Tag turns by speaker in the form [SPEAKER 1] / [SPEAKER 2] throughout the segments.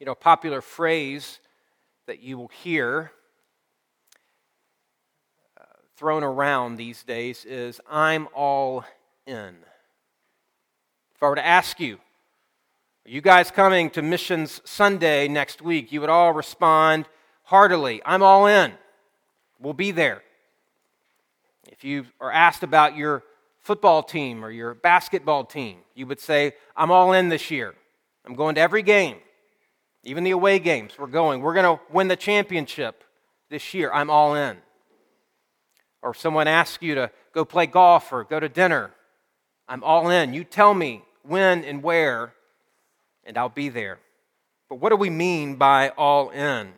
[SPEAKER 1] You know, popular phrase that you will hear uh, thrown around these days is I'm all in. If I were to ask you, are you guys coming to Missions Sunday next week? You would all respond heartily, I'm all in. We'll be there. If you are asked about your football team or your basketball team, you would say, I'm all in this year. I'm going to every game, even the away games. We're going. We're going to win the championship this year. I'm all in. Or if someone asks you to go play golf or go to dinner, I'm all in. You tell me when and where, and I'll be there. But what do we mean by all in?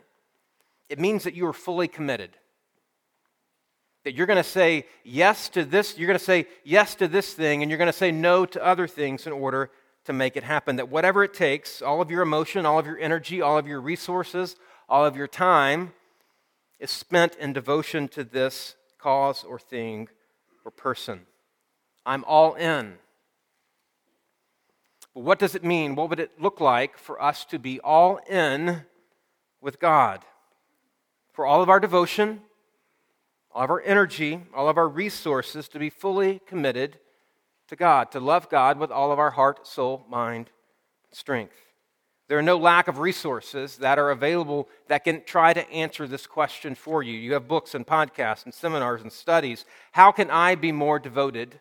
[SPEAKER 1] It means that you are fully committed. That you're going to say yes to this, you're going to say yes to this thing, and you're going to say no to other things in order to make it happen. That whatever it takes, all of your emotion, all of your energy, all of your resources, all of your time is spent in devotion to this cause or thing or person. I'm all in. But what does it mean? What would it look like for us to be all in with God? For all of our devotion, all of our energy, all of our resources to be fully committed to God, to love God with all of our heart, soul, mind, strength. There are no lack of resources that are available that can try to answer this question for you. You have books and podcasts and seminars and studies. How can I be more devoted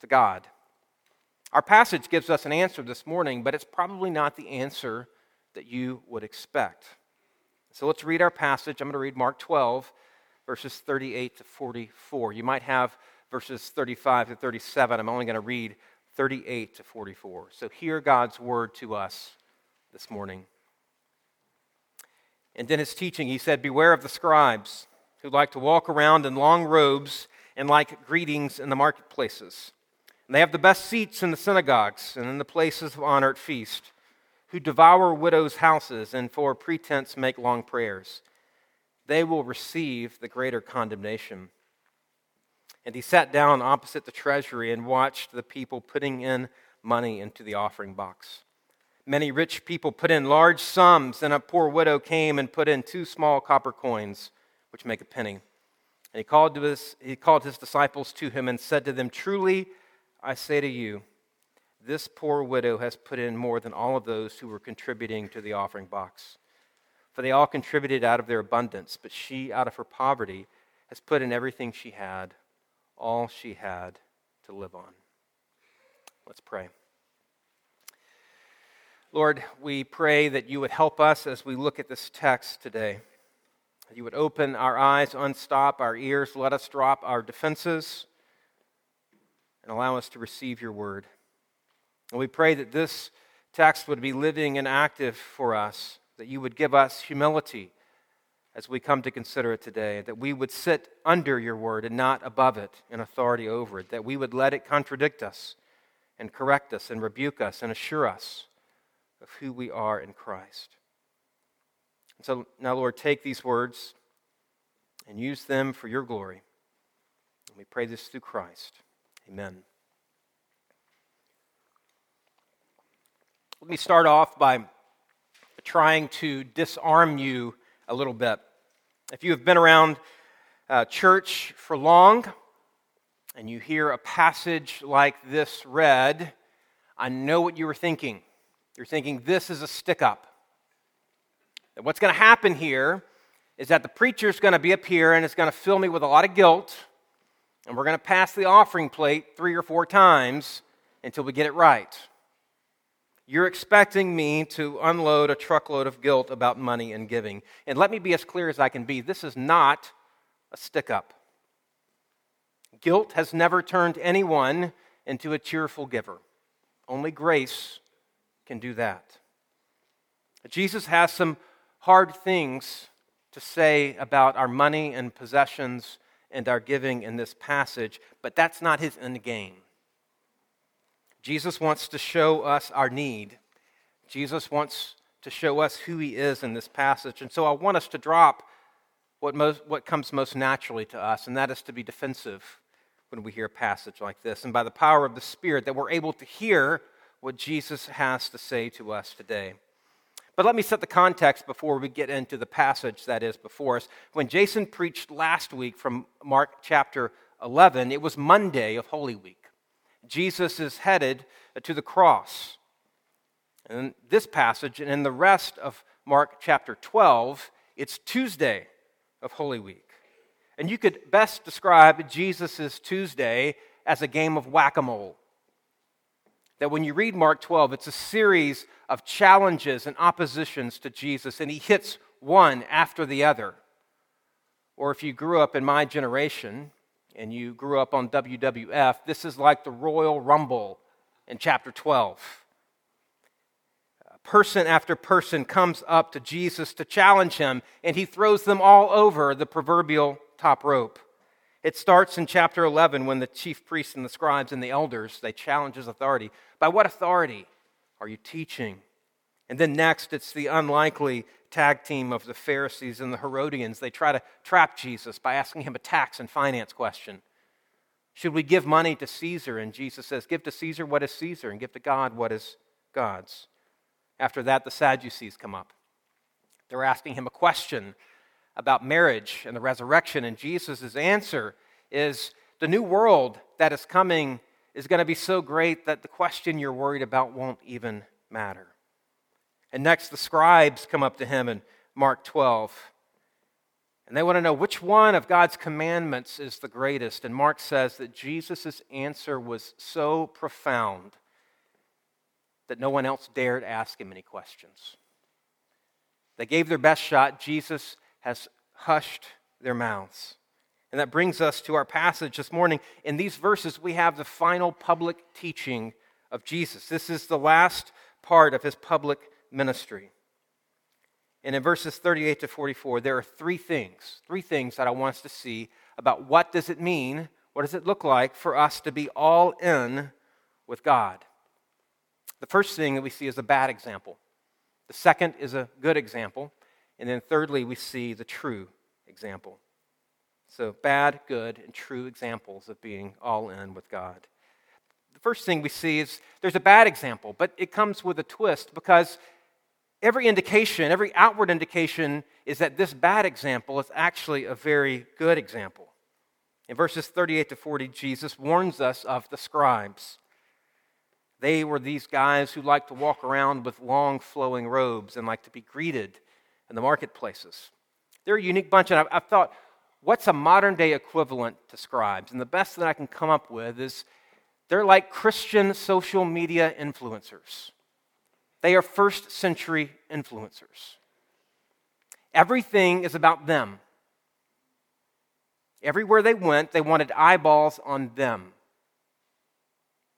[SPEAKER 1] to God? Our passage gives us an answer this morning, but it's probably not the answer that you would expect. So let's read our passage. I'm going to read Mark 12, verses 38 to 44. You might have verses 35 to 37. I'm only going to read 38 to 44. So hear God's word to us this morning. And in his teaching, he said, Beware of the scribes who like to walk around in long robes and like greetings in the marketplaces and they have the best seats in the synagogues and in the places of honor at feast, who devour widows' houses and for pretense make long prayers. They will receive the greater condemnation. And he sat down opposite the treasury and watched the people putting in money into the offering box. Many rich people put in large sums, and a poor widow came and put in two small copper coins, which make a penny. And he called, to his, he called his disciples to him and said to them, Truly, I say to you, this poor widow has put in more than all of those who were contributing to the offering box. For they all contributed out of their abundance, but she, out of her poverty, has put in everything she had, all she had to live on. Let's pray. Lord, we pray that you would help us as we look at this text today. You would open our eyes, unstop our ears, let us drop our defenses and allow us to receive your word. And we pray that this text would be living and active for us, that you would give us humility as we come to consider it today, that we would sit under your word and not above it in authority over it, that we would let it contradict us and correct us and rebuke us and assure us of who we are in Christ. And so now, Lord, take these words and use them for your glory. And we pray this through Christ. Amen. Let me start off by trying to disarm you a little bit. If you have been around uh, church for long and you hear a passage like this read, I know what you were thinking. You're thinking, this is a stick up. what's going to happen here is that the preacher's going to be up here and it's going to fill me with a lot of guilt and we're going to pass the offering plate three or four times until we get it right. You're expecting me to unload a truckload of guilt about money and giving. And let me be as clear as I can be this is not a stick up. Guilt has never turned anyone into a cheerful giver. Only grace can do that. Jesus has some hard things to say about our money and possessions and our giving in this passage, but that's not his end game. Jesus wants to show us our need. Jesus wants to show us who he is in this passage. And so I want us to drop what, most, what comes most naturally to us, and that is to be defensive when we hear a passage like this. And by the power of the Spirit, that we're able to hear what Jesus has to say to us today. But let me set the context before we get into the passage that is before us. When Jason preached last week from Mark chapter 11, it was Monday of Holy Week. Jesus is headed to the cross. And this passage and in the rest of Mark chapter 12, it's Tuesday of Holy Week. And you could best describe Jesus' Tuesday as a game of whack a mole. That when you read Mark 12, it's a series of challenges and oppositions to Jesus, and he hits one after the other. Or if you grew up in my generation and you grew up on WWF, this is like the Royal Rumble in chapter 12 person after person comes up to Jesus to challenge him, and he throws them all over the proverbial top rope. It starts in chapter 11 when the chief priests and the scribes and the elders they challenge his authority. By what authority are you teaching? And then next it's the unlikely tag team of the Pharisees and the Herodians. They try to trap Jesus by asking him a tax and finance question. Should we give money to Caesar? And Jesus says, Give to Caesar what is Caesar, and give to God what is God's. After that, the Sadducees come up. They're asking him a question about marriage and the resurrection, and Jesus' answer is the new world that is coming is going to be so great that the question you're worried about won't even matter. And next, the scribes come up to him in Mark 12. And they want to know which one of God's commandments is the greatest. And Mark says that Jesus' answer was so profound that no one else dared ask him any questions. They gave their best shot. Jesus has hushed their mouths. And that brings us to our passage this morning. In these verses, we have the final public teaching of Jesus. This is the last part of his public ministry. And in verses 38 to 44, there are three things, three things that I want us to see about what does it mean, what does it look like for us to be all in with God. The first thing that we see is a bad example. The second is a good example. And then thirdly, we see the true example. So, bad, good, and true examples of being all in with God. The first thing we see is there's a bad example, but it comes with a twist because every indication, every outward indication, is that this bad example is actually a very good example. In verses 38 to 40, Jesus warns us of the scribes. They were these guys who liked to walk around with long flowing robes and like to be greeted in the marketplaces. They're a unique bunch, and I've, I've thought, what's a modern day equivalent to scribes? And the best that I can come up with is they're like Christian social media influencers. They are first century influencers. Everything is about them. Everywhere they went, they wanted eyeballs on them.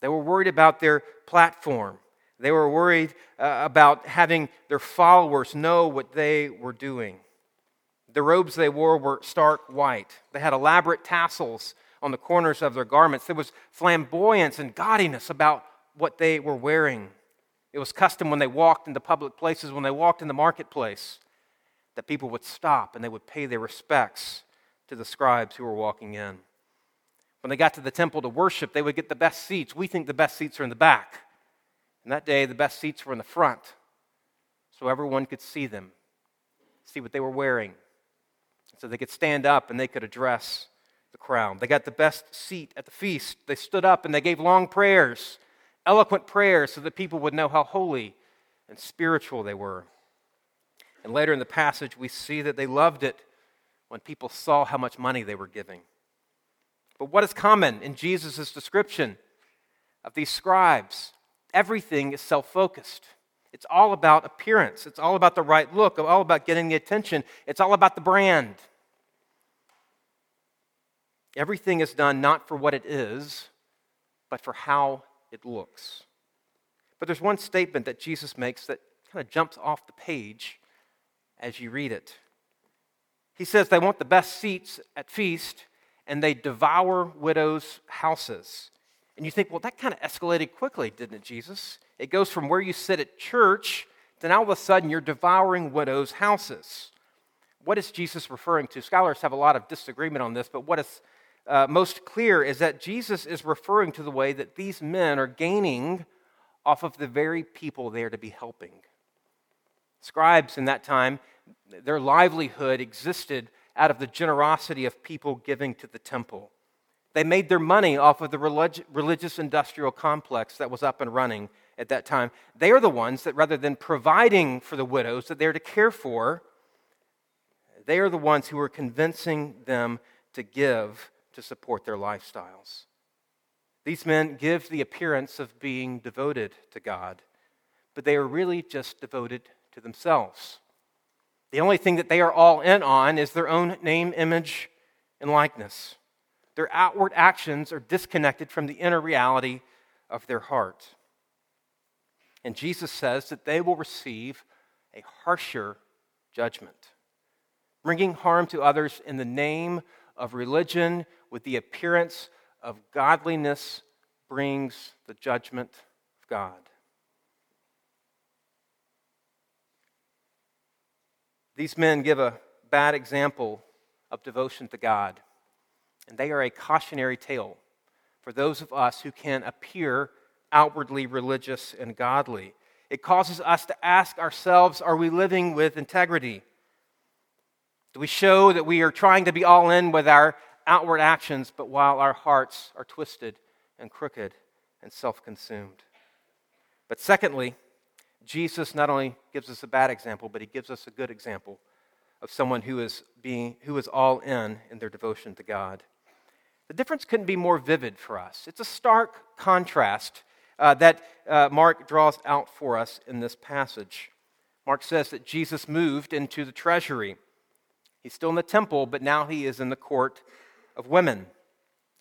[SPEAKER 1] They were worried about their platform. They were worried uh, about having their followers know what they were doing. The robes they wore were stark white. They had elaborate tassels on the corners of their garments. There was flamboyance and gaudiness about what they were wearing. It was custom when they walked into public places, when they walked in the marketplace, that people would stop and they would pay their respects to the scribes who were walking in. When they got to the temple to worship, they would get the best seats. We think the best seats are in the back. In that day, the best seats were in the front, so everyone could see them, see what they were wearing. So they could stand up and they could address the crowd. They got the best seat at the feast. They stood up and they gave long prayers, eloquent prayers, so that people would know how holy and spiritual they were. And later in the passage, we see that they loved it when people saw how much money they were giving. But what is common in Jesus' description of these scribes? Everything is self focused. It's all about appearance. It's all about the right look. It's all about getting the attention. It's all about the brand. Everything is done not for what it is, but for how it looks. But there's one statement that Jesus makes that kind of jumps off the page as you read it. He says they want the best seats at feast and they devour widows' houses. And you think, well, that kind of escalated quickly, didn't it, Jesus? It goes from where you sit at church to now all of a sudden you're devouring widows' houses. What is Jesus referring to? Scholars have a lot of disagreement on this, but what is uh, most clear is that Jesus is referring to the way that these men are gaining off of the very people they are to be helping. Scribes in that time, their livelihood existed out of the generosity of people giving to the temple. They made their money off of the relig- religious industrial complex that was up and running at that time. They are the ones that, rather than providing for the widows that they're to care for, they are the ones who are convincing them to give to support their lifestyles. These men give the appearance of being devoted to God, but they are really just devoted to themselves. The only thing that they are all in on is their own name, image, and likeness. Their outward actions are disconnected from the inner reality of their heart. And Jesus says that they will receive a harsher judgment, bringing harm to others in the name of religion with the appearance of godliness brings the judgment of God. These men give a bad example of devotion to God, and they are a cautionary tale for those of us who can appear outwardly religious and godly. It causes us to ask ourselves are we living with integrity? Do we show that we are trying to be all in with our outward actions, but while our hearts are twisted and crooked and self consumed? But secondly, Jesus not only gives us a bad example, but he gives us a good example of someone who is, being, who is all in in their devotion to God. The difference couldn't be more vivid for us. It's a stark contrast uh, that uh, Mark draws out for us in this passage. Mark says that Jesus moved into the treasury. He's still in the temple, but now he is in the court of women.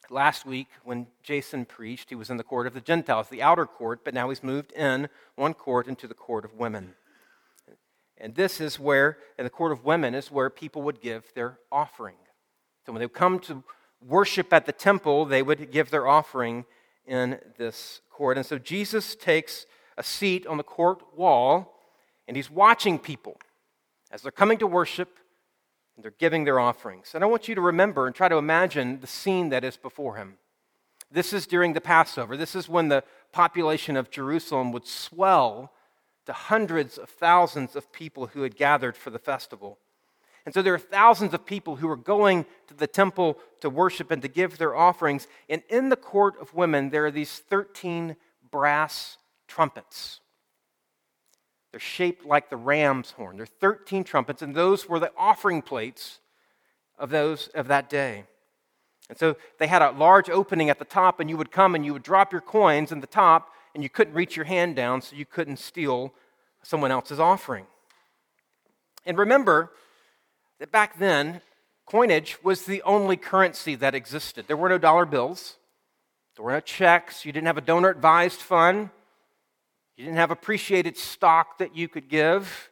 [SPEAKER 1] Last week, when Jason preached, he was in the court of the Gentiles, the outer court, but now he's moved in one court into the court of women. And this is where, in the court of women, is where people would give their offering. So when they would come to worship at the temple, they would give their offering in this court. And so Jesus takes a seat on the court wall and he's watching people as they're coming to worship and they're giving their offerings. And I want you to remember and try to imagine the scene that is before him. This is during the Passover. This is when the population of Jerusalem would swell to hundreds of thousands of people who had gathered for the festival. And so there are thousands of people who are going to the temple to worship and to give their offerings. And in the court of women, there are these 13 brass trumpets. They're shaped like the ram's horn. There are 13 trumpets, and those were the offering plates of those of that day. And so they had a large opening at the top, and you would come and you would drop your coins in the top, and you couldn't reach your hand down, so you couldn't steal someone else's offering. And remember that back then, coinage was the only currency that existed. There were no dollar bills, there were no checks, you didn't have a donor advised fund. You didn't have appreciated stock that you could give.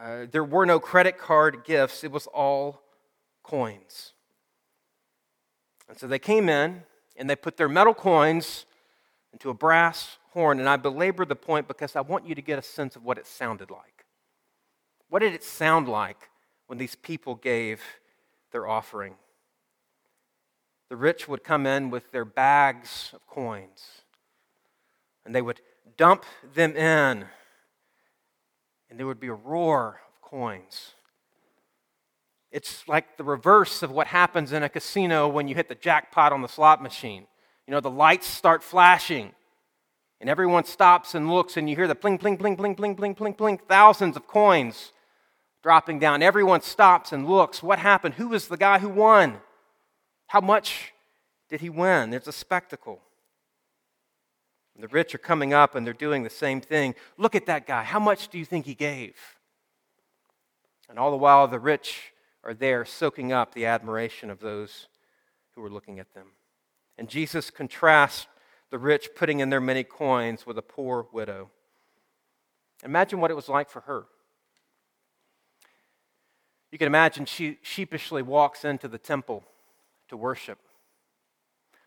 [SPEAKER 1] Uh, there were no credit card gifts. It was all coins. And so they came in and they put their metal coins into a brass horn. And I belabor the point because I want you to get a sense of what it sounded like. What did it sound like when these people gave their offering? The rich would come in with their bags of coins and they would dump them in, and there would be a roar of coins. It's like the reverse of what happens in a casino when you hit the jackpot on the slot machine. You know, the lights start flashing, and everyone stops and looks, and you hear the bling, bling, bling, bling, bling, pling, pling, pling, thousands of coins dropping down. Everyone stops and looks. What happened? Who was the guy who won? How much did he win? There's a spectacle. The rich are coming up and they're doing the same thing. Look at that guy. How much do you think he gave? And all the while, the rich are there soaking up the admiration of those who are looking at them. And Jesus contrasts the rich putting in their many coins with a poor widow. Imagine what it was like for her. You can imagine she sheepishly walks into the temple to worship.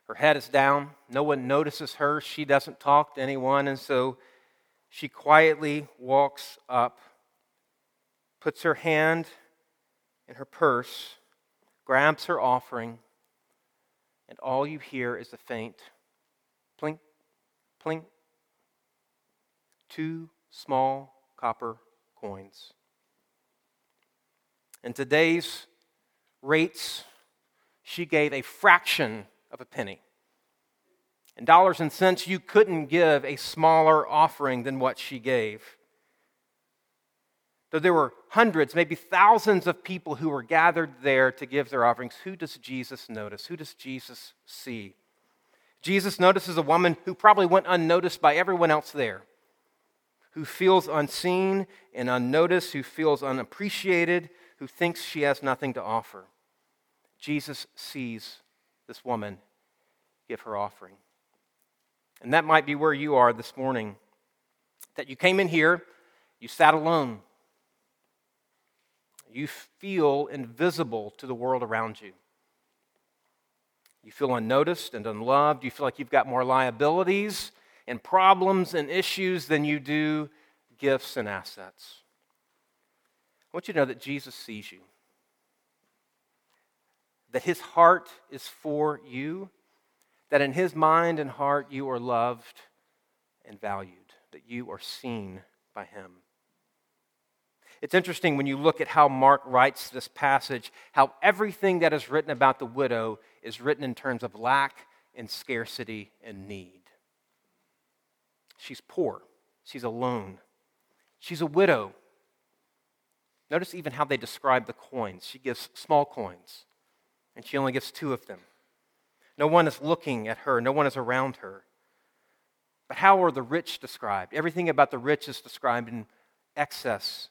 [SPEAKER 1] Her head is down. No one notices her. She doesn't talk to anyone. And so she quietly walks up, puts her hand in her purse, grabs her offering, and all you hear is a faint plink, plink. Two small copper coins. In today's rates, she gave a fraction of a penny. In dollars and cents, you couldn't give a smaller offering than what she gave. Though there were hundreds, maybe thousands of people who were gathered there to give their offerings, who does Jesus notice? Who does Jesus see? Jesus notices a woman who probably went unnoticed by everyone else there, who feels unseen and unnoticed, who feels unappreciated, who thinks she has nothing to offer. Jesus sees this woman give her offering. And that might be where you are this morning. That you came in here, you sat alone. You feel invisible to the world around you. You feel unnoticed and unloved. You feel like you've got more liabilities and problems and issues than you do gifts and assets. I want you to know that Jesus sees you, that his heart is for you, that in his mind and heart you are loved and valued, that you are seen by him. It's interesting when you look at how Mark writes this passage, how everything that is written about the widow is written in terms of lack and scarcity and need. She's poor, she's alone, she's a widow. Notice even how they describe the coins. She gives small coins, and she only gives two of them. No one is looking at her, no one is around her. But how are the rich described? Everything about the rich is described in excess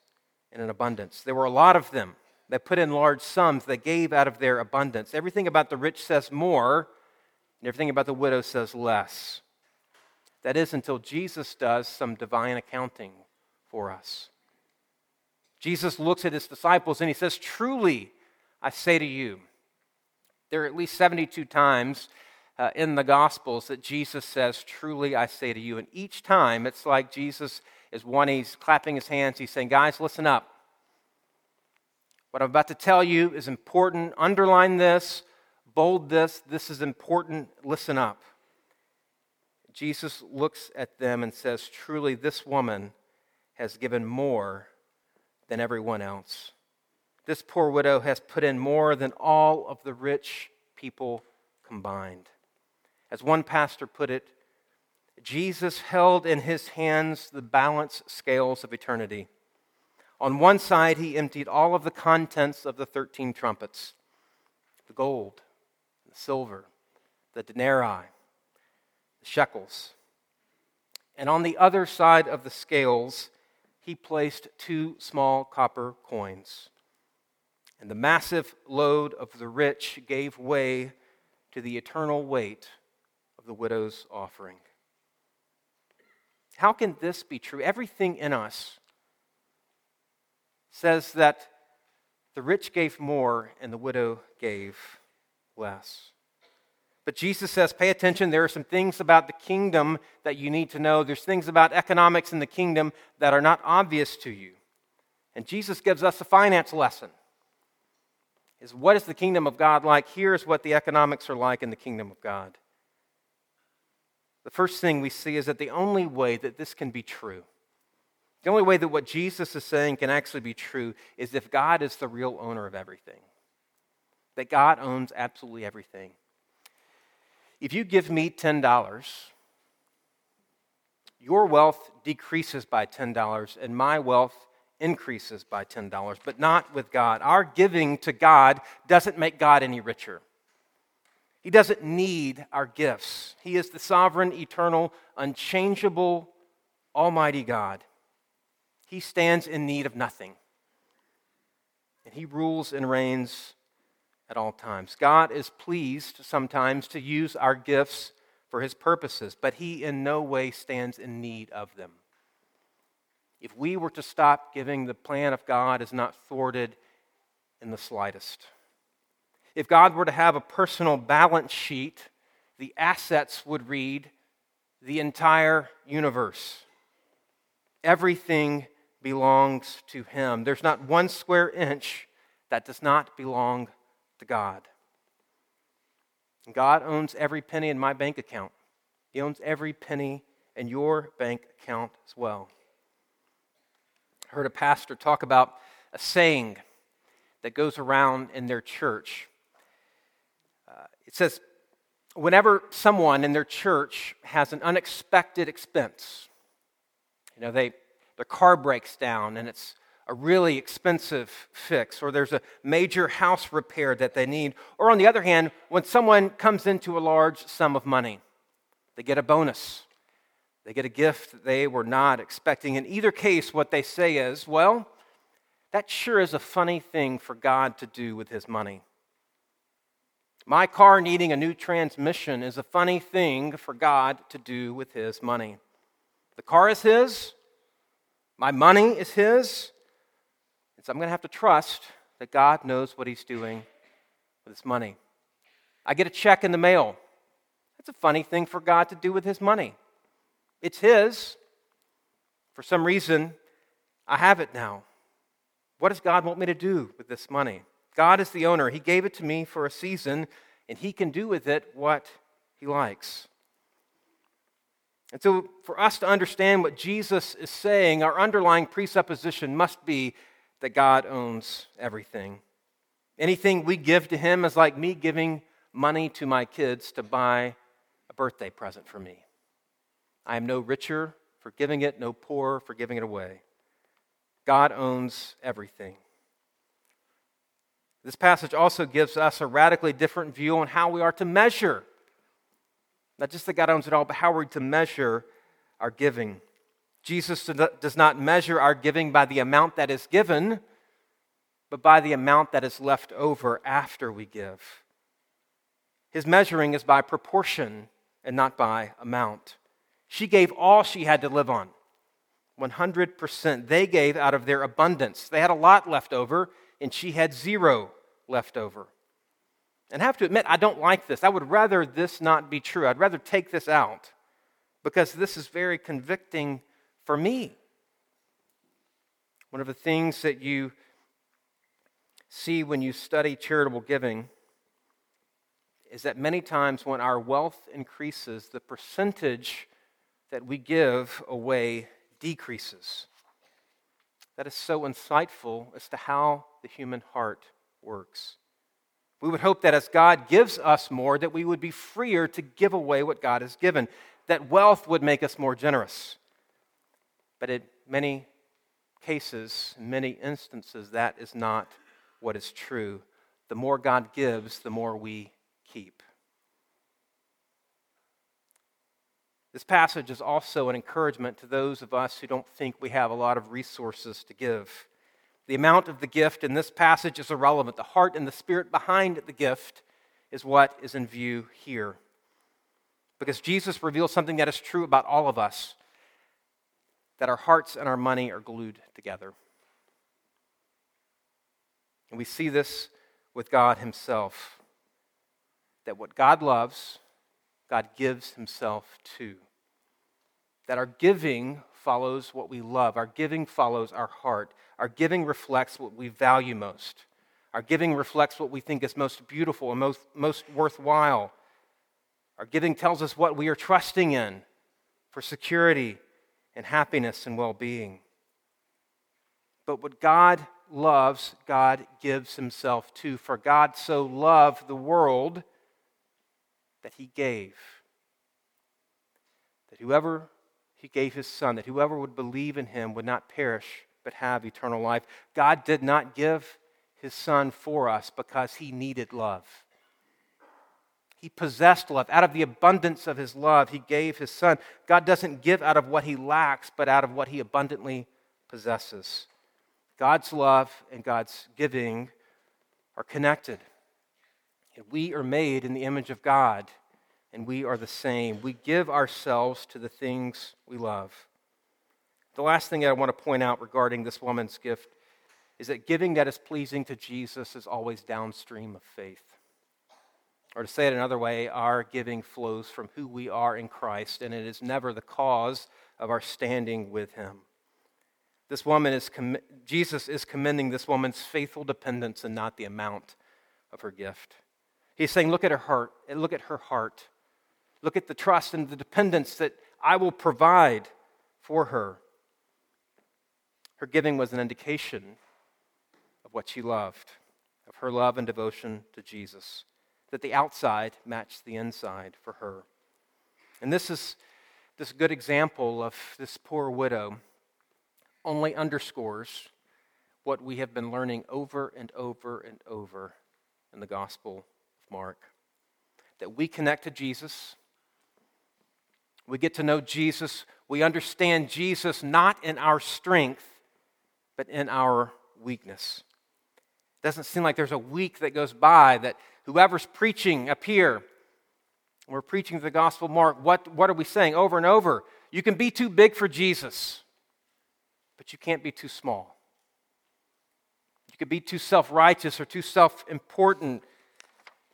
[SPEAKER 1] and in abundance. There were a lot of them that put in large sums, that gave out of their abundance. Everything about the rich says more, and everything about the widow says less. That is until Jesus does some divine accounting for us. Jesus looks at his disciples and he says, Truly, I say to you, there are at least 72 times uh, in the Gospels that Jesus says, Truly I say to you. And each time it's like Jesus is one, he's clapping his hands, he's saying, Guys, listen up. What I'm about to tell you is important. Underline this, bold this. This is important. Listen up. Jesus looks at them and says, Truly, this woman has given more than everyone else. This poor widow has put in more than all of the rich people combined. As one pastor put it, Jesus held in his hands the balance scales of eternity. On one side, he emptied all of the contents of the 13 trumpets the gold, the silver, the denarii, the shekels. And on the other side of the scales, he placed two small copper coins and the massive load of the rich gave way to the eternal weight of the widow's offering. How can this be true? Everything in us says that the rich gave more and the widow gave less. But Jesus says, pay attention. There are some things about the kingdom that you need to know. There's things about economics in the kingdom that are not obvious to you. And Jesus gives us a finance lesson is what is the kingdom of God like? Here's what the economics are like in the kingdom of God. The first thing we see is that the only way that this can be true, the only way that what Jesus is saying can actually be true, is if God is the real owner of everything. That God owns absolutely everything. If you give me $10, your wealth decreases by $10, and my wealth increases by $10, but not with God. Our giving to God doesn't make God any richer. He doesn't need our gifts. He is the sovereign, eternal, unchangeable, almighty God. He stands in need of nothing. And he rules and reigns at all times. God is pleased sometimes to use our gifts for his purposes, but he in no way stands in need of them. If we were to stop giving, the plan of God is not thwarted in the slightest. If God were to have a personal balance sheet, the assets would read the entire universe. Everything belongs to Him. There's not one square inch that does not belong to God. God owns every penny in my bank account, He owns every penny in your bank account as well. Heard a pastor talk about a saying that goes around in their church. Uh, it says, whenever someone in their church has an unexpected expense, you know, they, their car breaks down and it's a really expensive fix, or there's a major house repair that they need, or on the other hand, when someone comes into a large sum of money, they get a bonus. They get a gift that they were not expecting. In either case, what they say is, well, that sure is a funny thing for God to do with his money. My car needing a new transmission is a funny thing for God to do with his money. The car is his, my money is his, and so I'm going to have to trust that God knows what he's doing with his money. I get a check in the mail. That's a funny thing for God to do with his money. It's his. For some reason, I have it now. What does God want me to do with this money? God is the owner. He gave it to me for a season, and He can do with it what He likes. And so, for us to understand what Jesus is saying, our underlying presupposition must be that God owns everything. Anything we give to Him is like me giving money to my kids to buy a birthday present for me. I am no richer for giving it, no poorer for giving it away. God owns everything. This passage also gives us a radically different view on how we are to measure. Not just that God owns it all, but how we're to measure our giving. Jesus does not measure our giving by the amount that is given, but by the amount that is left over after we give. His measuring is by proportion and not by amount. She gave all she had to live on. 100%. They gave out of their abundance. They had a lot left over, and she had zero left over. And I have to admit, I don't like this. I would rather this not be true. I'd rather take this out because this is very convicting for me. One of the things that you see when you study charitable giving is that many times when our wealth increases, the percentage that we give away decreases. That is so insightful as to how the human heart works. We would hope that as God gives us more, that we would be freer to give away what God has given, that wealth would make us more generous. But in many cases, in many instances, that is not what is true. The more God gives, the more we keep. This passage is also an encouragement to those of us who don't think we have a lot of resources to give. The amount of the gift in this passage is irrelevant. The heart and the spirit behind the gift is what is in view here. Because Jesus reveals something that is true about all of us that our hearts and our money are glued together. And we see this with God Himself that what God loves, God gives Himself to that our giving follows what we love, our giving follows our heart, our giving reflects what we value most, our giving reflects what we think is most beautiful and most, most worthwhile. Our giving tells us what we are trusting in for security and happiness and well being. But what God loves, God gives himself to. For God so loved the world that he gave. That whoever he gave his son, that whoever would believe in him would not perish, but have eternal life. God did not give his son for us because he needed love. He possessed love. Out of the abundance of his love, he gave his son. God doesn't give out of what he lacks, but out of what he abundantly possesses. God's love and God's giving are connected. We are made in the image of God and we are the same. We give ourselves to the things we love. The last thing I want to point out regarding this woman's gift is that giving that is pleasing to Jesus is always downstream of faith. Or to say it another way, our giving flows from who we are in Christ, and it is never the cause of our standing with Him. This woman is, Jesus is commending this woman's faithful dependence and not the amount of her gift. He's saying, look at her heart, look at her heart. Look at the trust and the dependence that I will provide for her. Her giving was an indication of what she loved, of her love and devotion to Jesus, that the outside matched the inside for her. And this is this good example of this poor widow only underscores what we have been learning over and over and over in the Gospel of Mark that we connect to Jesus. We get to know Jesus. We understand Jesus not in our strength, but in our weakness. It doesn't seem like there's a week that goes by that whoever's preaching up here, we're preaching the Gospel Mark, what, what are we saying over and over? You can be too big for Jesus, but you can't be too small. You can be too self righteous or too self important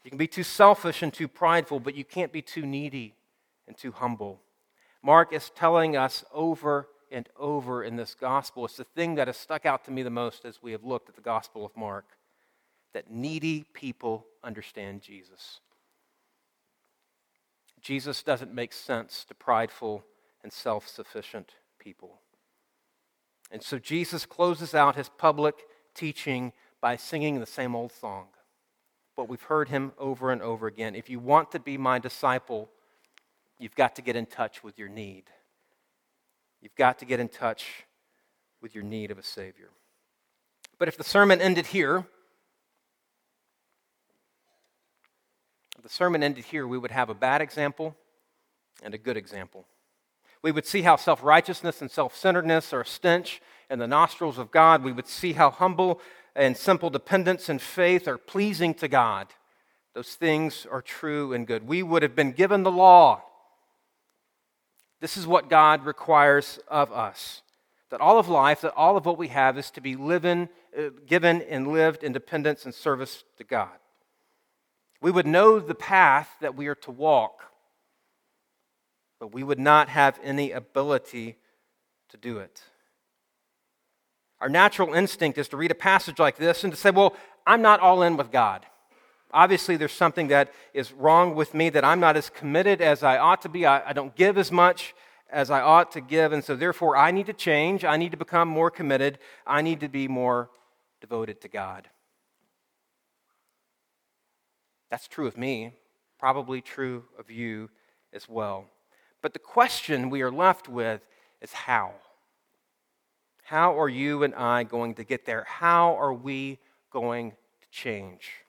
[SPEAKER 1] you can be too selfish and too prideful, but you can't be too needy and too humble. Mark is telling us over and over in this gospel. It's the thing that has stuck out to me the most as we have looked at the gospel of Mark that needy people understand Jesus. Jesus doesn't make sense to prideful and self sufficient people. And so Jesus closes out his public teaching by singing the same old song but we've heard him over and over again. If you want to be my disciple, you've got to get in touch with your need. You've got to get in touch with your need of a Savior. But if the sermon ended here, if the sermon ended here, we would have a bad example and a good example. We would see how self righteousness and self centeredness are a stench in the nostrils of God. We would see how humble and simple dependence and faith are pleasing to God. Those things are true and good. We would have been given the law. This is what God requires of us that all of life, that all of what we have is to be living, uh, given and lived in dependence and service to God. We would know the path that we are to walk, but we would not have any ability to do it. Our natural instinct is to read a passage like this and to say, well, I'm not all in with God. Obviously, there's something that is wrong with me that I'm not as committed as I ought to be. I, I don't give as much as I ought to give. And so, therefore, I need to change. I need to become more committed. I need to be more devoted to God. That's true of me, probably true of you as well. But the question we are left with is how? How are you and I going to get there? How are we going to change?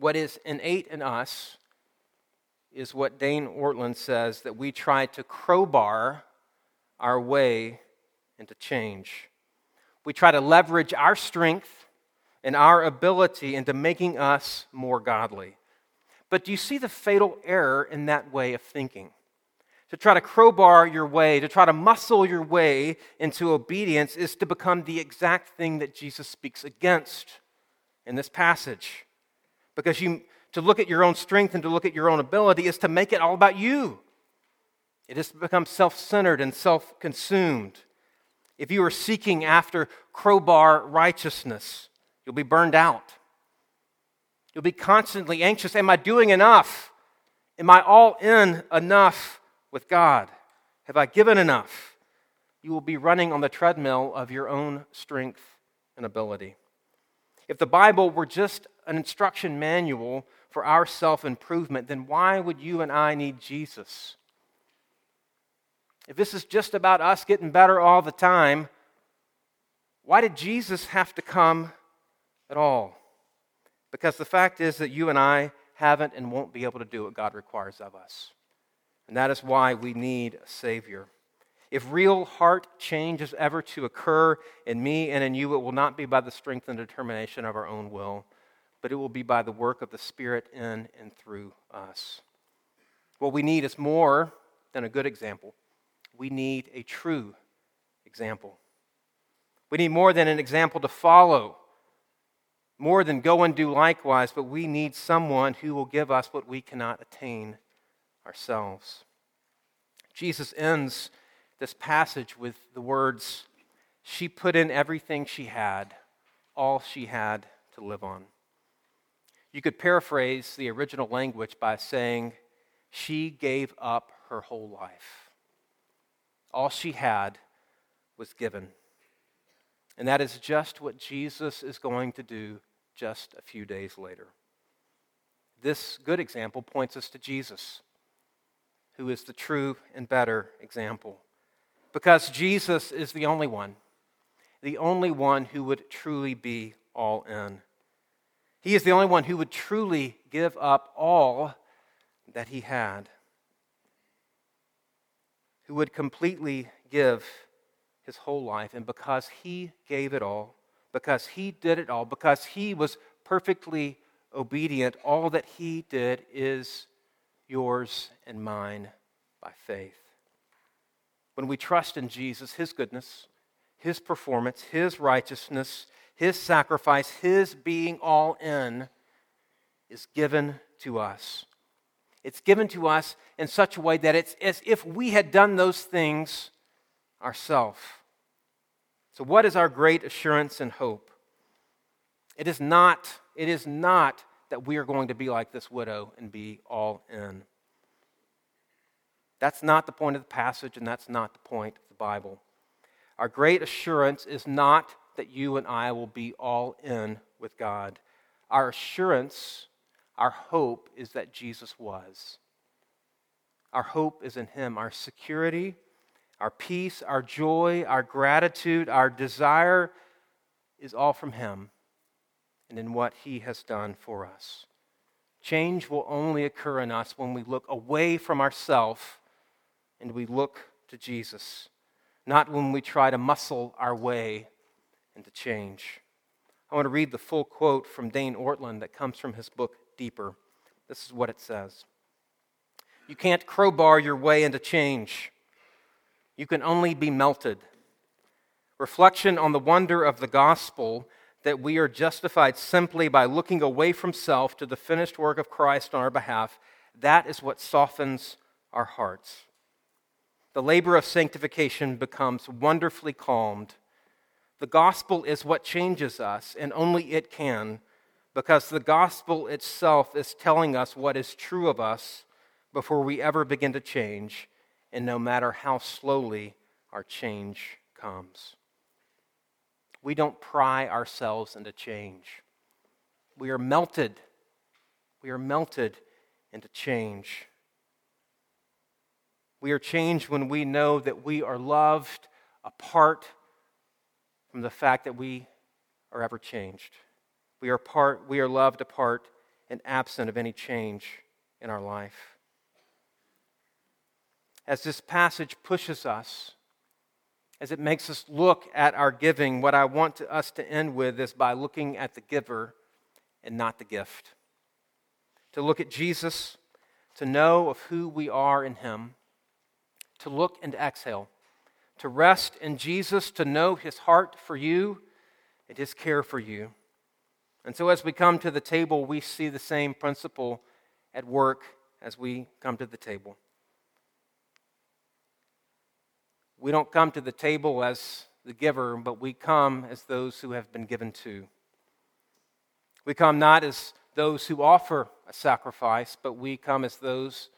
[SPEAKER 1] What is innate in us is what Dane Ortlund says that we try to crowbar our way into change. We try to leverage our strength and our ability into making us more godly. But do you see the fatal error in that way of thinking? to try to crowbar your way, to try to muscle your way into obedience, is to become the exact thing that Jesus speaks against in this passage. Because you, to look at your own strength and to look at your own ability is to make it all about you. It to become self centered and self consumed. If you are seeking after crowbar righteousness, you'll be burned out. You'll be constantly anxious Am I doing enough? Am I all in enough? with God? Have I given enough? You will be running on the treadmill of your own strength and ability. If the Bible were just an instruction manual for our self improvement, then why would you and I need Jesus? If this is just about us getting better all the time, why did Jesus have to come at all? Because the fact is that you and I haven't and won't be able to do what God requires of us. And that is why we need a Savior. If real heart change is ever to occur in me and in you, it will not be by the strength and determination of our own will, but it will be by the work of the Spirit in and through us. What we need is more than a good example. We need a true example. We need more than an example to follow, more than go and do likewise, but we need someone who will give us what we cannot attain ourselves. Jesus ends this passage with the words, She put in everything she had, all she had to live on. You could paraphrase the original language by saying, She gave up her whole life. All she had was given. And that is just what Jesus is going to do just a few days later. This good example points us to Jesus, who is the true and better example. Because Jesus is the only one, the only one who would truly be all in. He is the only one who would truly give up all that he had, who would completely give his whole life. And because he gave it all, because he did it all, because he was perfectly obedient, all that he did is yours and mine by faith. When we trust in Jesus, his goodness, his performance, his righteousness, his sacrifice, his being all in, is given to us. It's given to us in such a way that it's as if we had done those things ourselves. So, what is our great assurance and hope? It is not, it is not that we are going to be like this widow and be all in. That's not the point of the passage, and that's not the point of the Bible. Our great assurance is not that you and I will be all in with God. Our assurance, our hope is that Jesus was. Our hope is in Him. Our security, our peace, our joy, our gratitude, our desire is all from Him and in what He has done for us. Change will only occur in us when we look away from ourselves and we look to Jesus, not when we try to muscle our way into change. I want to read the full quote from Dane Ortlund that comes from his book, Deeper. This is what it says You can't crowbar your way into change. You can only be melted. Reflection on the wonder of the gospel that we are justified simply by looking away from self to the finished work of Christ on our behalf, that is what softens our hearts. The labor of sanctification becomes wonderfully calmed. The gospel is what changes us, and only it can, because the gospel itself is telling us what is true of us before we ever begin to change and no matter how slowly our change comes. We don't pry ourselves into change. We are melted. We are melted into change. We are changed when we know that we are loved apart from the fact that we are ever changed. We are, part, we are loved apart and absent of any change in our life as this passage pushes us, as it makes us look at our giving, what I want to, us to end with is by looking at the giver and not the gift. To look at Jesus, to know of who we are in Him, to look and exhale, to rest in Jesus, to know His heart for you and His care for you. And so, as we come to the table, we see the same principle at work as we come to the table. We don't come to the table as the giver, but we come as those who have been given to. We come not as those who offer a sacrifice, but we come as those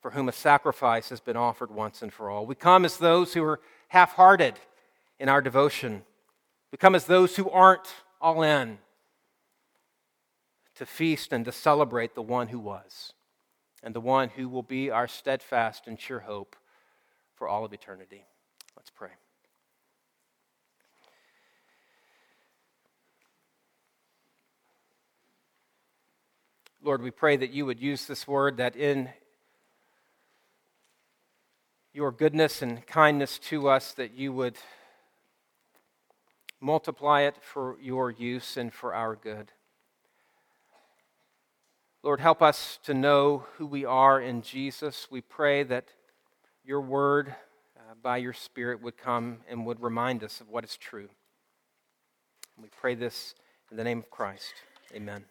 [SPEAKER 1] for whom a sacrifice has been offered once and for all. We come as those who are half hearted in our devotion. become as those who aren't all in to feast and to celebrate the one who was and the one who will be our steadfast and sure hope for all of eternity. Let's pray. Lord, we pray that you would use this word, that in your goodness and kindness to us, that you would multiply it for your use and for our good. Lord, help us to know who we are in Jesus. We pray that your word uh, by your Spirit would come and would remind us of what is true. We pray this in the name of Christ. Amen.